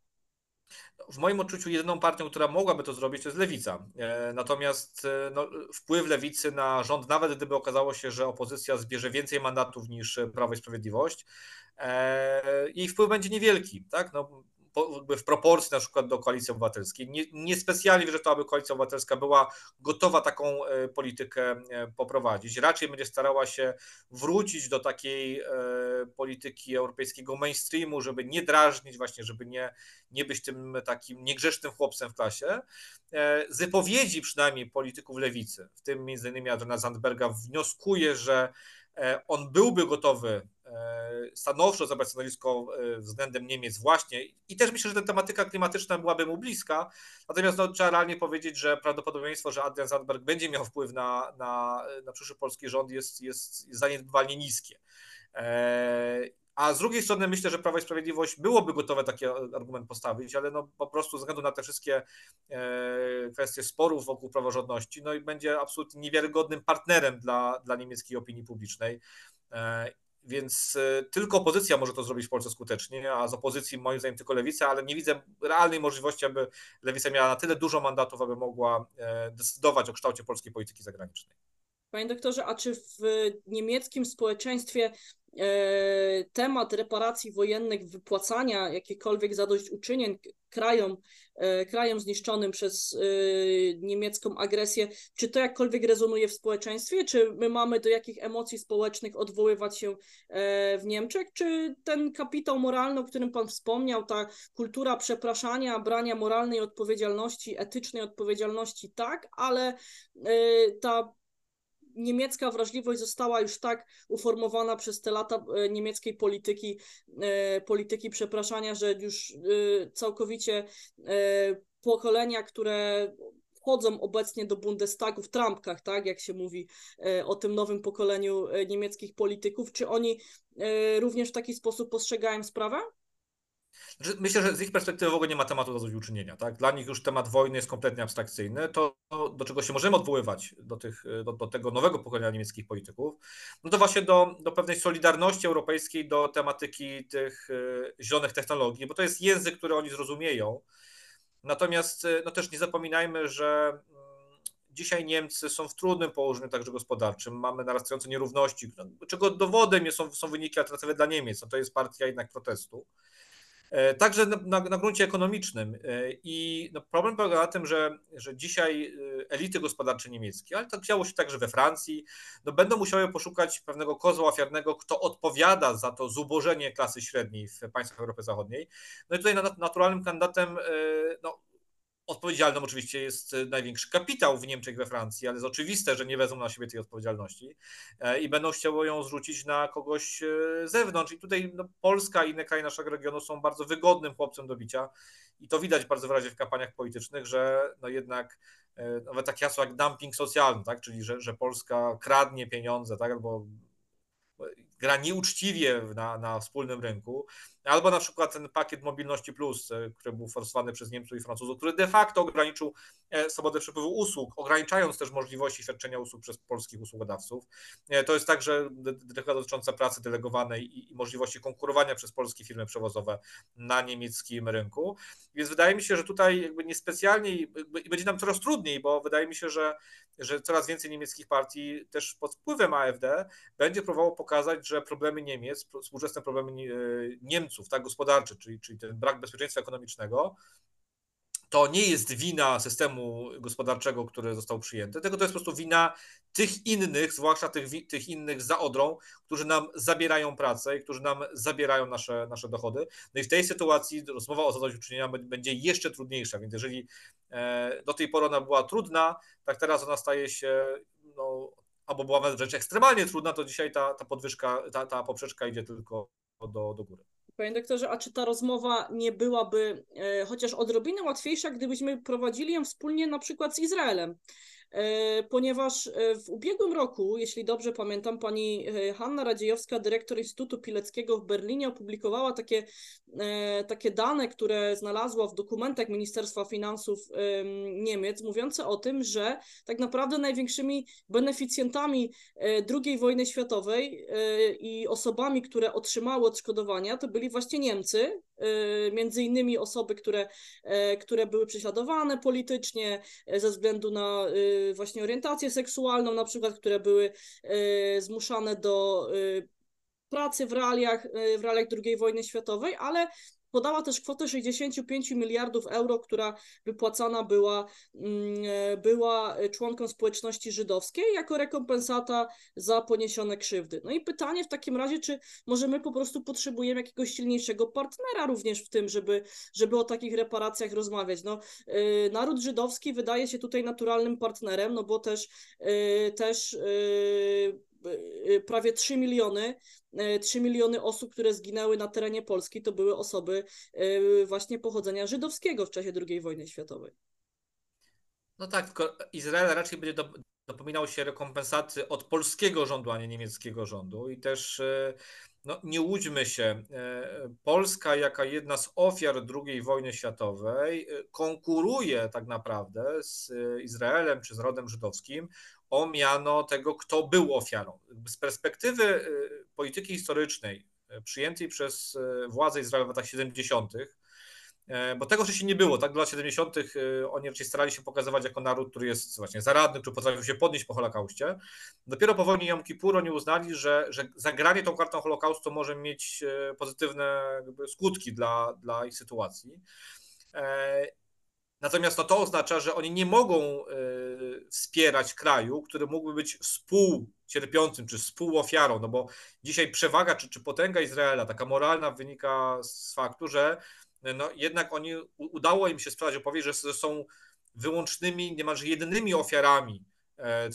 W moim odczuciu jedyną partią, która mogłaby to zrobić, to jest lewica. E, natomiast e, no, wpływ lewicy na rząd, nawet gdyby okazało się, że opozycja zbierze więcej mandatów niż Prawo i Sprawiedliwość, jej wpływ będzie niewielki. Tak? No, w proporcji na przykład do koalicji obywatelskiej. Nie, niespecjalnie wierzę to, aby koalicja obywatelska była gotowa taką e, politykę e, poprowadzić. Raczej będzie starała się wrócić do takiej e, polityki europejskiego mainstreamu, żeby nie drażnić, właśnie, żeby nie, nie być tym takim niegrzecznym chłopcem w klasie. Z wypowiedzi przynajmniej polityków lewicy, w tym innymi Adriana Zandberga, wnioskuje, że on byłby gotowy stanowczo zabrać stanowisko e, względem Niemiec właśnie i też myślę, że ta tematyka klimatyczna byłaby mu bliska, natomiast no, trzeba realnie powiedzieć, że prawdopodobieństwo, że Adrian Zandberg będzie miał wpływ na, na, na przyszły polski rząd jest, jest zaniedbywalnie niskie. E, a z drugiej strony myślę, że Prawo i Sprawiedliwość byłoby gotowe taki argument postawić, ale no po prostu ze względu na te wszystkie kwestie sporów wokół praworządności, no i będzie absolutnie niewiarygodnym partnerem dla, dla niemieckiej opinii publicznej. Więc e, tylko opozycja może to zrobić w Polsce skutecznie, a z opozycji moim zdaniem tylko lewica, ale nie widzę realnej możliwości, aby lewica miała na tyle dużo mandatów, aby mogła e, decydować o kształcie polskiej polityki zagranicznej.
Panie doktorze, a czy w niemieckim społeczeństwie temat reparacji wojennych, wypłacania jakichkolwiek zadośćuczynień krajom, e, krajom zniszczonym przez e, niemiecką agresję, czy to jakkolwiek rezonuje w społeczeństwie, czy my mamy do jakich emocji społecznych odwoływać się w Niemczech, czy ten kapitał moralny, o którym Pan wspomniał, ta kultura przepraszania, brania moralnej odpowiedzialności, etycznej odpowiedzialności, tak, ale ta niemiecka wrażliwość została już tak uformowana przez te lata niemieckiej polityki, polityki przepraszania, że już całkowicie pokolenia, które wchodzą obecnie do Bundestagu w trampkach, tak, jak się mówi o tym nowym pokoleniu niemieckich polityków, czy oni również w taki sposób postrzegają sprawę?
Znaczy, myślę, że z ich perspektywy w ogóle nie ma tematu zadośćuczynienia. Tak? Dla nich już temat wojny jest kompletnie abstrakcyjny. To, do czego się możemy odwoływać, do, tych, do, do, tego nowego pokolenia niemieckich polityków, no to właśnie do, do pewnej solidarności europejskiej, do tematyki tych y, zielonych technologii, bo to jest język, który oni zrozumieją. Natomiast y, no też nie zapominajmy, że mm, Dzisiaj Niemcy są w trudnym położeniu także gospodarczym. Mamy narastające nierówności, no, czego dowodem są, są wyniki alternatywy dla Niemiec. No to jest partia jednak protestu. E, także na, na, na gruncie ekonomicznym. E, I no problem polega na tym, że, że dzisiaj e, elity gospodarcze niemieckie, ale tak działo się także we Francji, no będą musiały poszukać pewnego kozła ofiarnego, kto odpowiada za to zubożenie klasy średniej w państwach Europy Zachodniej. No i tutaj naturalnym kandydatem no, Odpowiedzialnym oczywiście jest e, największy kapitał w Niemczech, we Francji, ale jest oczywiste, że nie wezmą na siebie tej odpowiedzialności e, i będą chciały ją zrzucić na kogoś e, z zewnątrz. I tutaj no, Polska i inne kraje naszego regionu są bardzo wygodnym chłopcem do bicia i to widać bardzo wyraźnie w kampaniach politycznych, że no jednak nawet takie hasło jak dumping socjalny, tak? czyli że, że Polska kradnie pieniądze, tak? albo gra nieuczciwie na, na wspólnym rynku, albo na przykład ten pakiet Mobilności Plus, e, który był forsowany przez Niemców i Francuzów, który de facto ograniczył e, swobodę przepływu usług, ograniczając też możliwości świadczenia usług przez polskich usługodawców. E, to jest także dyrektywa dotycząca pracy delegowanej i, możliwości konkurowania przez polskie firmy przewozowe na niemieckim rynku. Więc wydaje mi się, że tutaj jakby niespecjalnie i będzie nam coraz trudniej, bo wydaje mi się, że, że coraz więcej niemieckich partii też pod wpływem AfD będzie próbowało pokazać, że problemy Niemiec, współczesne problemy Niemców, Tak, gospodarczy, czyli, czyli ten brak bezpieczeństwa ekonomicznego, to nie jest wina systemu gospodarczego, który został przyjęty, tylko to jest po prostu wina tych innych, zwłaszcza tych, tych innych za Odrą, którzy nam zabierają pracę i którzy nam zabierają nasze, nasze dochody. No i w tej sytuacji rozmowa o zadośćuczynienia będzie jeszcze trudniejsza, więc jeżeli e, do tej pory ona była trudna, tak teraz ona staje się no, albo była wręcz ekstremalnie trudna, to dzisiaj ta, ta podwyżka, ta, ta poprzeczka idzie tylko do, do góry.
Panie doktorze, a czy ta rozmowa nie byłaby e, chociaż odrobinę łatwiejsza, gdybyśmy prowadzili ją wspólnie na przykład z Izraelem? E, ponieważ e, w ubiegłym roku, jeśli dobrze pamiętam, pani e, Hanna Radziejowska, dyrektor Instytutu Pileckiego w Berlinie, opublikowała takie, takie dane, które znalazła w dokumentach Ministerstwa Finansów Niemiec, mówiące o tym, że tak naprawdę największymi beneficjentami II wojny światowej i osobami, które otrzymały odszkodowania, to byli właśnie Niemcy, między innymi osoby, które, które były prześladowane politycznie ze względu na właśnie orientację seksualną, na przykład, które były e, zmuszane do e, pracy w realiach, e, w realiach II wojny światowej, ale podała też kwotę 65 miliardów euro, która wypłacana była, mm, była członkom społeczności żydowskiej jako rekompensata za poniesione krzywdy. No i pytanie w takim razie, czy może my po prostu potrzebujemy jakiegoś silniejszego partnera również w tym, żeby, żeby o takich reparacjach rozmawiać. No, y, naród żydowski wydaje się tutaj naturalnym partnerem, no bo też, też prawie 3 miliony 3 e, miliony osób, które zginęły na terenie Polski, to były osoby e, właśnie pochodzenia żydowskiego w czasie II wojny światowej.
No tak, tylko Izrael raczej będzie do, dopominał się rekompensaty od polskiego rządu, a nie niemieckiego rządu. I też no, nie łudźmy się, Polska, jaka jedna z ofiar II wojny światowej, konkuruje tak naprawdę z Izraelem czy z rodem żydowskim o miano tego, kto był ofiarą. Z perspektywy y, polityki historycznej y, przyjętej przez y, władze Izraela w latach 70., bo tego oczywiście nie było, tak? W latach 70. oni raczej starali się pokazywać jako naród, który jest właśnie zaradny, który potrafił się podnieść po Holokauście. Dopiero po wojnie Jom Kippur oni uznali, że, że zagranie tą kartą Holokaustu może mieć pozytywne skutki dla, dla ich sytuacji. E, Natomiast no to oznacza, że oni nie mogą e, wspierać kraju, który mógłby być współcierpiącym czy współofiarą, no bo dzisiaj przewaga czy, czy potęga Izraela, taka moralna, wynika z faktu, że no jednak oni udało im się sprzedać opowieść, że są wyłącznymi, niemalże jedynymi ofiarami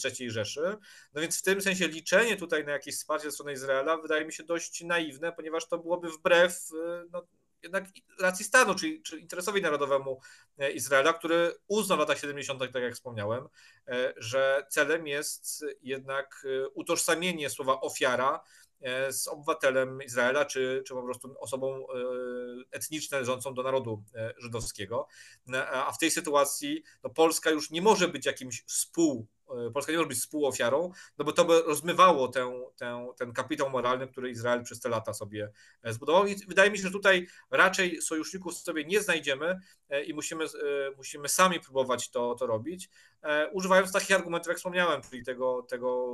III Rzeszy. No więc w tym sensie liczenie tutaj na jakieś wsparcie ze strony Izraela wydaje mi się dość naiwne, ponieważ to byłoby wbrew no, jednak racji stanu, czyli, czyli interesowi narodowemu e, Izraela, który uznał w latach 70., tak jak wspomniałem, e, że celem jest jednak e, utożsamienie słowa ofiara z obywatelem Izraela, czy, czy po prostu osobą etniczną należącą do narodu żydowskiego. A w tej sytuacji no Polska już nie może być jakimś współ E, Polska nie może być współofiarą, no bo to by rozmywało tę, tę, ten kapitał moralny, który Izrael przez te lata sobie e, zbudował. I wydaje mi się, że tutaj raczej sojuszników sobie nie znajdziemy e, i musimy, musimy sami próbować to, to robić, używając takich argumentów, jak wspomniałem, czyli tego, tego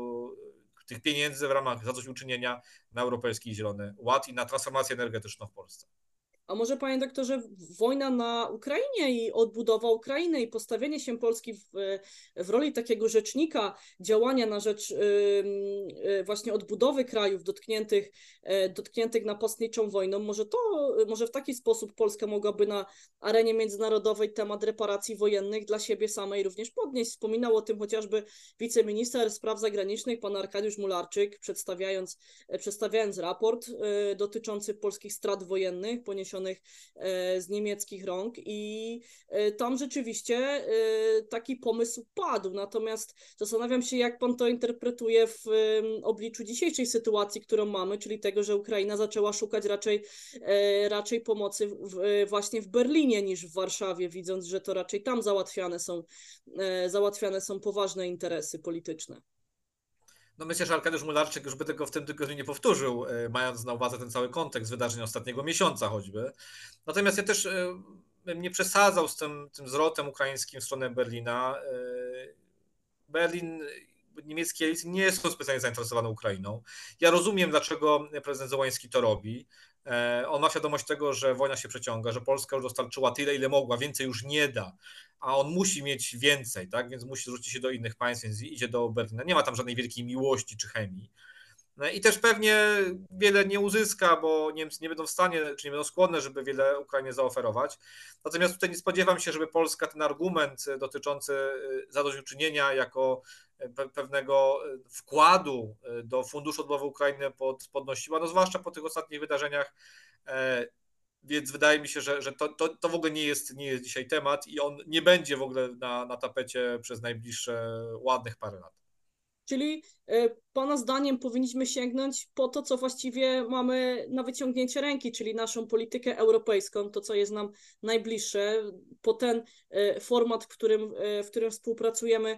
tych pieniędzy w ramach zadośćuczynienia na Europejski Zielony Ład i na transformację energetyczną w Polsce.
A może, panie doktorze, wojna na Ukrainie i odbudowa Ukrainy i postawienie się Polski w, w roli takiego rzecznika działania na rzecz yy, właśnie odbudowy krajów dotkniętych, yy, dotkniętych napastniczą wojną, może to, może w taki sposób Polska mogłaby na arenie międzynarodowej temat reparacji wojennych dla siebie samej również podnieść. Wspominał o tym chociażby wiceminister spraw zagranicznych, pan Arkadiusz Mularczyk, przedstawiając, przedstawiając raport yy, dotyczący polskich strat wojennych poniesionych E, z niemieckich rąk i e, tam rzeczywiście e, taki pomysł padł. Natomiast zastanawiam się, jak pan to interpretuje w obliczu dzisiejszej sytuacji, którą mamy, czyli tego, że Ukraina zaczęła szukać raczej, raczej pomocy w, właśnie w Berlinie niż w Warszawie, widząc, że to raczej tam załatwiane są, załatwiane są poważne interesy polityczne.
No myślę, że Arkadiusz Mularczyk już by tego w tym tygodniu nie powtórzył, e, mając na uwadze ten cały kontekst wydarzeń ostatniego miesiąca choćby. Natomiast ja też e, bym nie przesadzał z tym, tym zwrotem ukraińskim w stronę Berlina. E, Berlin, niemieckie elity nie są specjalnie zainteresowane Ukrainą. Ja rozumiem, dlaczego prezydent Zełański to robi. On ma świadomość tego, że wojna się przeciąga, że Polska już dostarczyła tyle, ile mogła, więcej już nie da a on musi mieć więcej, tak? Więc musi zwrócić się do innych państw, więc idzie do Berlina. Nie ma tam żadnej wielkiej miłości czy chemii. No I też pewnie wiele nie uzyska, bo Niemcy nie będą w stanie, czy nie będą skłonne, żeby wiele Ukrainie zaoferować. Natomiast tutaj nie spodziewam się, żeby Polska ten argument dotyczący y, zadośćuczynienia jako y, pewnego y, wkładu do Funduszu Odbudowy Ukrainy pod, podnosiła, no zwłaszcza po tych ostatnich wydarzeniach e, więc wydaje mi się, że, że to, to, to w ogóle nie jest, nie jest dzisiaj temat i on nie będzie w ogóle na, na tapecie przez najbliższe ładnych parę lat.
Czyli Pana zdaniem powinniśmy sięgnąć po to, co właściwie mamy na wyciągnięcie ręki, czyli naszą politykę europejską, to co jest nam najbliższe, po ten e, format, w którym, e, w którym współpracujemy,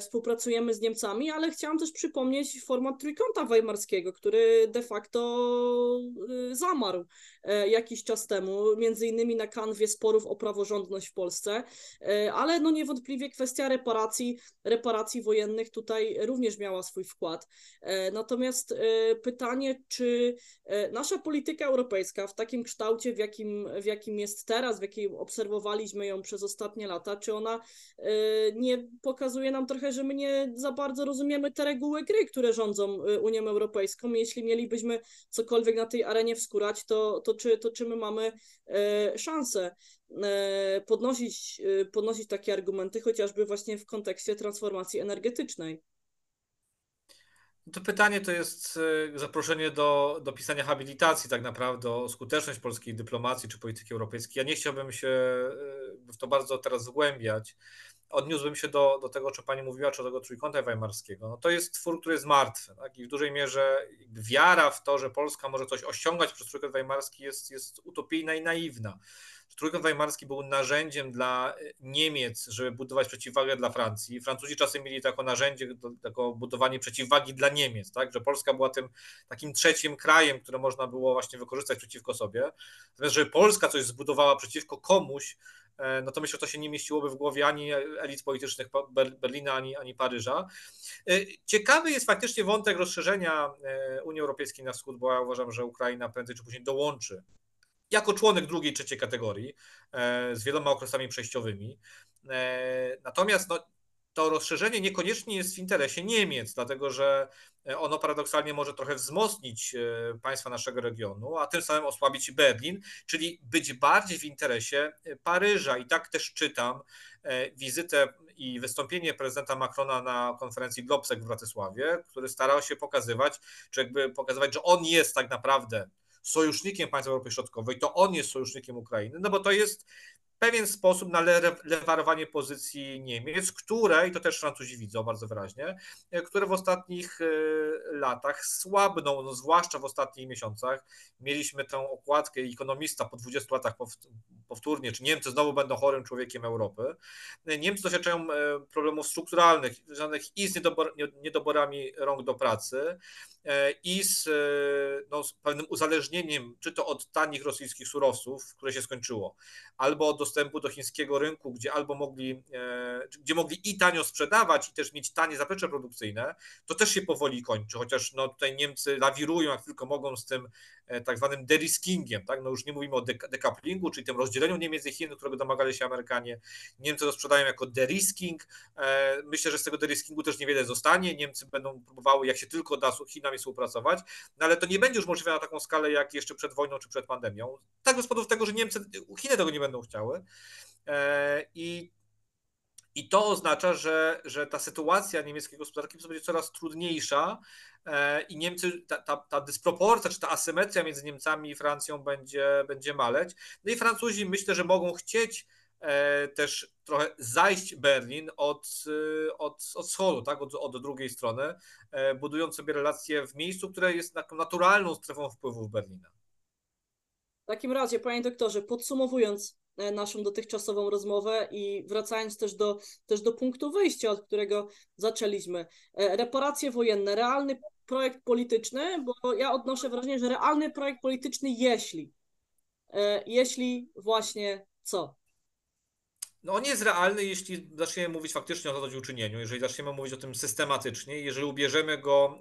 współpracujemy z Niemcami, ale chciałam też przypomnieć format trójkąta weimarskiego, który de facto zamarł jakiś czas temu, między innymi na kanwie sporów o praworządność w Polsce, ale no niewątpliwie kwestia reparacji, reparacji wojennych tutaj również miała swój wkład. E, natomiast e, pytanie, czy e, nasza polityka europejska w takim kształcie, w jakim, w jakim jest teraz, w jakim obserwowaliśmy ją przez ostatnie lata, czy ona nie pokazuje nam trochę, że my nie za bardzo rozumiemy te reguły gry, które rządzą Unią Europejską? Jeśli mielibyśmy cokolwiek na tej arenie wskórać, to, to, czy, to czy my mamy szansę podnosić, podnosić takie argumenty, chociażby właśnie w kontekście transformacji energetycznej?
To pytanie to jest e, zaproszenie do, do pisania habilitacji tak naprawdę o skuteczność polskiej dyplomacji czy polityki europejskiej. Ja nie chciałbym się e, w to bardzo teraz zgłębiać. Odniósłbym się do, do tego, co pani mówiła, czy do tego trójkąta weimarskiego. No to jest twór, który jest martwy tak? i w dużej mierze wiara w to, że Polska może coś osiągać przez trójkąt weimarski jest, jest utopijna i naiwna. Trójkąt Weimarski był narzędziem dla e, Niemiec, żeby budować przeciwwagę dla Francji. Francuzi czasem mieli tako narzędzie, tako budowanie przeciwwagi dla Niemiec, tak? że Polska była tym takim trzecim krajem, które można było właśnie wykorzystać przeciwko sobie. Natomiast, żeby Polska coś zbudowała przeciwko komuś, e, no to myślę, że to się nie mieściłoby w głowie ani elit politycznych Berlina, ani, ani Paryża. E, ciekawy jest faktycznie wątek rozszerzenia Unii Europejskiej na wschód, bo ja uważam, że Ukraina prędzej czy później dołączy jako członek drugiej, trzeciej kategorii e, z wieloma okresami przejściowymi. E, natomiast no, to rozszerzenie niekoniecznie jest w interesie Niemiec, dlatego że ono paradoksalnie może trochę wzmocnić e, państwa naszego regionu, a tym samym osłabić Berlin, czyli być bardziej w interesie Paryża. I tak też czytam wizytę i wystąpienie prezydenta Macrona na konferencji Globsec w Bratysławie, który starał się pokazywać, czy jakby pokazywać, że on jest tak naprawdę sojusznikiem państw Europy Środkowej, to on jest sojusznikiem Ukrainy, no bo to jest pewien sposób na lewarowanie pozycji Niemiec, które, i to też Francuzi widzą bardzo wyraźnie, które w ostatnich e, latach słabną, no zwłaszcza w ostatnich miesiącach. Mieliśmy tę okładkę ekonomista po 20 latach powtórnie, czy Niemcy znowu będą chorym człowiekiem Europy. Niemcy doświadczają e, problemów strukturalnych, związanych i z niedoborami rąk do pracy, e, i z, no, z pewnym uzależnieniem, czy to od tanich rosyjskich surowców, które się skończyło, albo od dostępu do chińskiego rynku, gdzie albo mogli, e, gdzie mogli i tanio sprzedawać, i też mieć tanie zaplecze produkcyjne, to też się powoli kończy, chociaż no, tutaj Niemcy lawirują jak tylko mogą z tym e, tak zwanym deriskingiem, tak? no już nie mówimy o decouplingu, czyli tym rozdzieleniu Niemiec i Chin, którego domagali się Amerykanie. Niemcy to sprzedają jako derisking. E, myślę, że z tego deriskingu też niewiele zostanie. Niemcy będą próbowały, jak się tylko da, z Współpracować, no ale to nie będzie już możliwe na taką skalę, jak jeszcze przed wojną czy przed pandemią. Tak z powodu tego, że Niemcy, Chiny tego nie będą chciały. E, I, i to oznacza, że, że ta sytuacja niemieckiej gospodarki będzie coraz trudniejsza e, i Niemcy, ta, ta, ta dysproporcja czy ta asymetria między Niemcami i Francją będzie, będzie maleć. No i Francuzi myślę, że mogą chcieć też trochę zajść Berlin od, od, od wschodu, tak? od, od drugiej strony, budując sobie relacje w miejscu, które jest taką naturalną strefą wpływów Berlina.
W takim razie, panie doktorze, podsumowując, E, naszą dotychczasową rozmowę i wracając też do, też do punktu wyjścia, od którego zaczęliśmy. E, reparacje wojenne, realny projekt polityczny, bo ja odnoszę wrażenie, że realny projekt polityczny, jeśli, e, jeśli właśnie co?
No on jest realny, jeśli zaczniemy mówić faktycznie o zadośćuczynieniu, jeżeli zaczniemy mówić o tym systematycznie, jeżeli ubierzemy go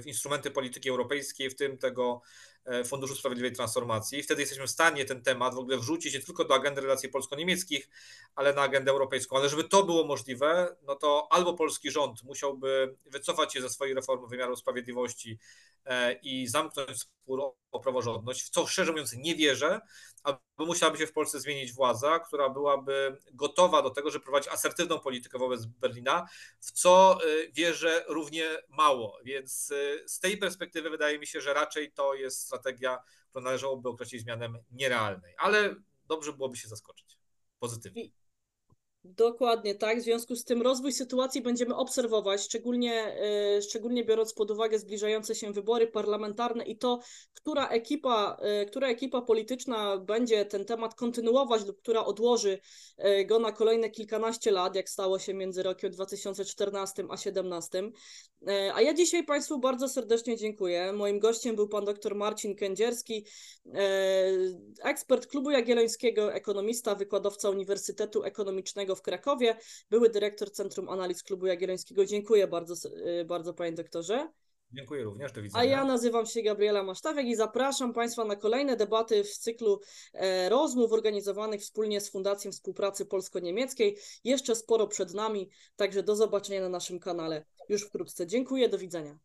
w instrumenty polityki europejskiej, w tym tego E, Funduszu Sprawiedliwej Transformacji. Wtedy jesteśmy w stanie ten temat w ogóle wrzucić nie tylko do agendy relacji polsko-niemieckich, ale na agendę europejską. Ale żeby to było możliwe, no to albo polski rząd musiałby wycofać się ze swojej reformy wymiaru sprawiedliwości e, i zamknąć spór o praworządność, w co szczerze mówiąc nie wierzę, albo musiałaby się w Polsce zmienić władza, która byłaby gotowa do tego, żeby prowadzić asertywną politykę wobec Berlina, w co e, wierzę równie mało. Więc z tej perspektywy wydaje mi się, że raczej to jest strategia, którą należałoby określić mianem nierealnej, ale dobrze byłoby się zaskoczyć pozytywnie.
Dokładnie tak. W związku z tym rozwój sytuacji będziemy obserwować, szczególnie, e, szczególnie biorąc pod uwagę zbliżające się wybory parlamentarne i to, która ekipa, e, która ekipa polityczna będzie ten temat kontynuować lub która odłoży e, go na kolejne kilkanaście lat, jak stało się między rokiem 2014 a 2017. A ja dzisiaj Państwu bardzo serdecznie dziękuję. Moim gościem był pan dr Marcin Kędzierski, ekspert Klubu Jagiellońskiego, ekonomista, wykładowca Uniwersytetu Ekonomicznego w Krakowie, były dyrektor Centrum Analiz Klubu Jagiellońskiego. Dziękuję bardzo, y, bardzo panie doktorze.
Dziękuję również, do widzenia.
A ja nazywam się Gabriela Masztawiak i zapraszam Państwa na kolejne debaty w cyklu e, rozmów organizowanych wspólnie z Fundacją Współpracy Polsko-Niemieckiej. Jeszcze sporo przed nami, także do zobaczenia na naszym kanale już wkrótce. Dziękuję, do widzenia.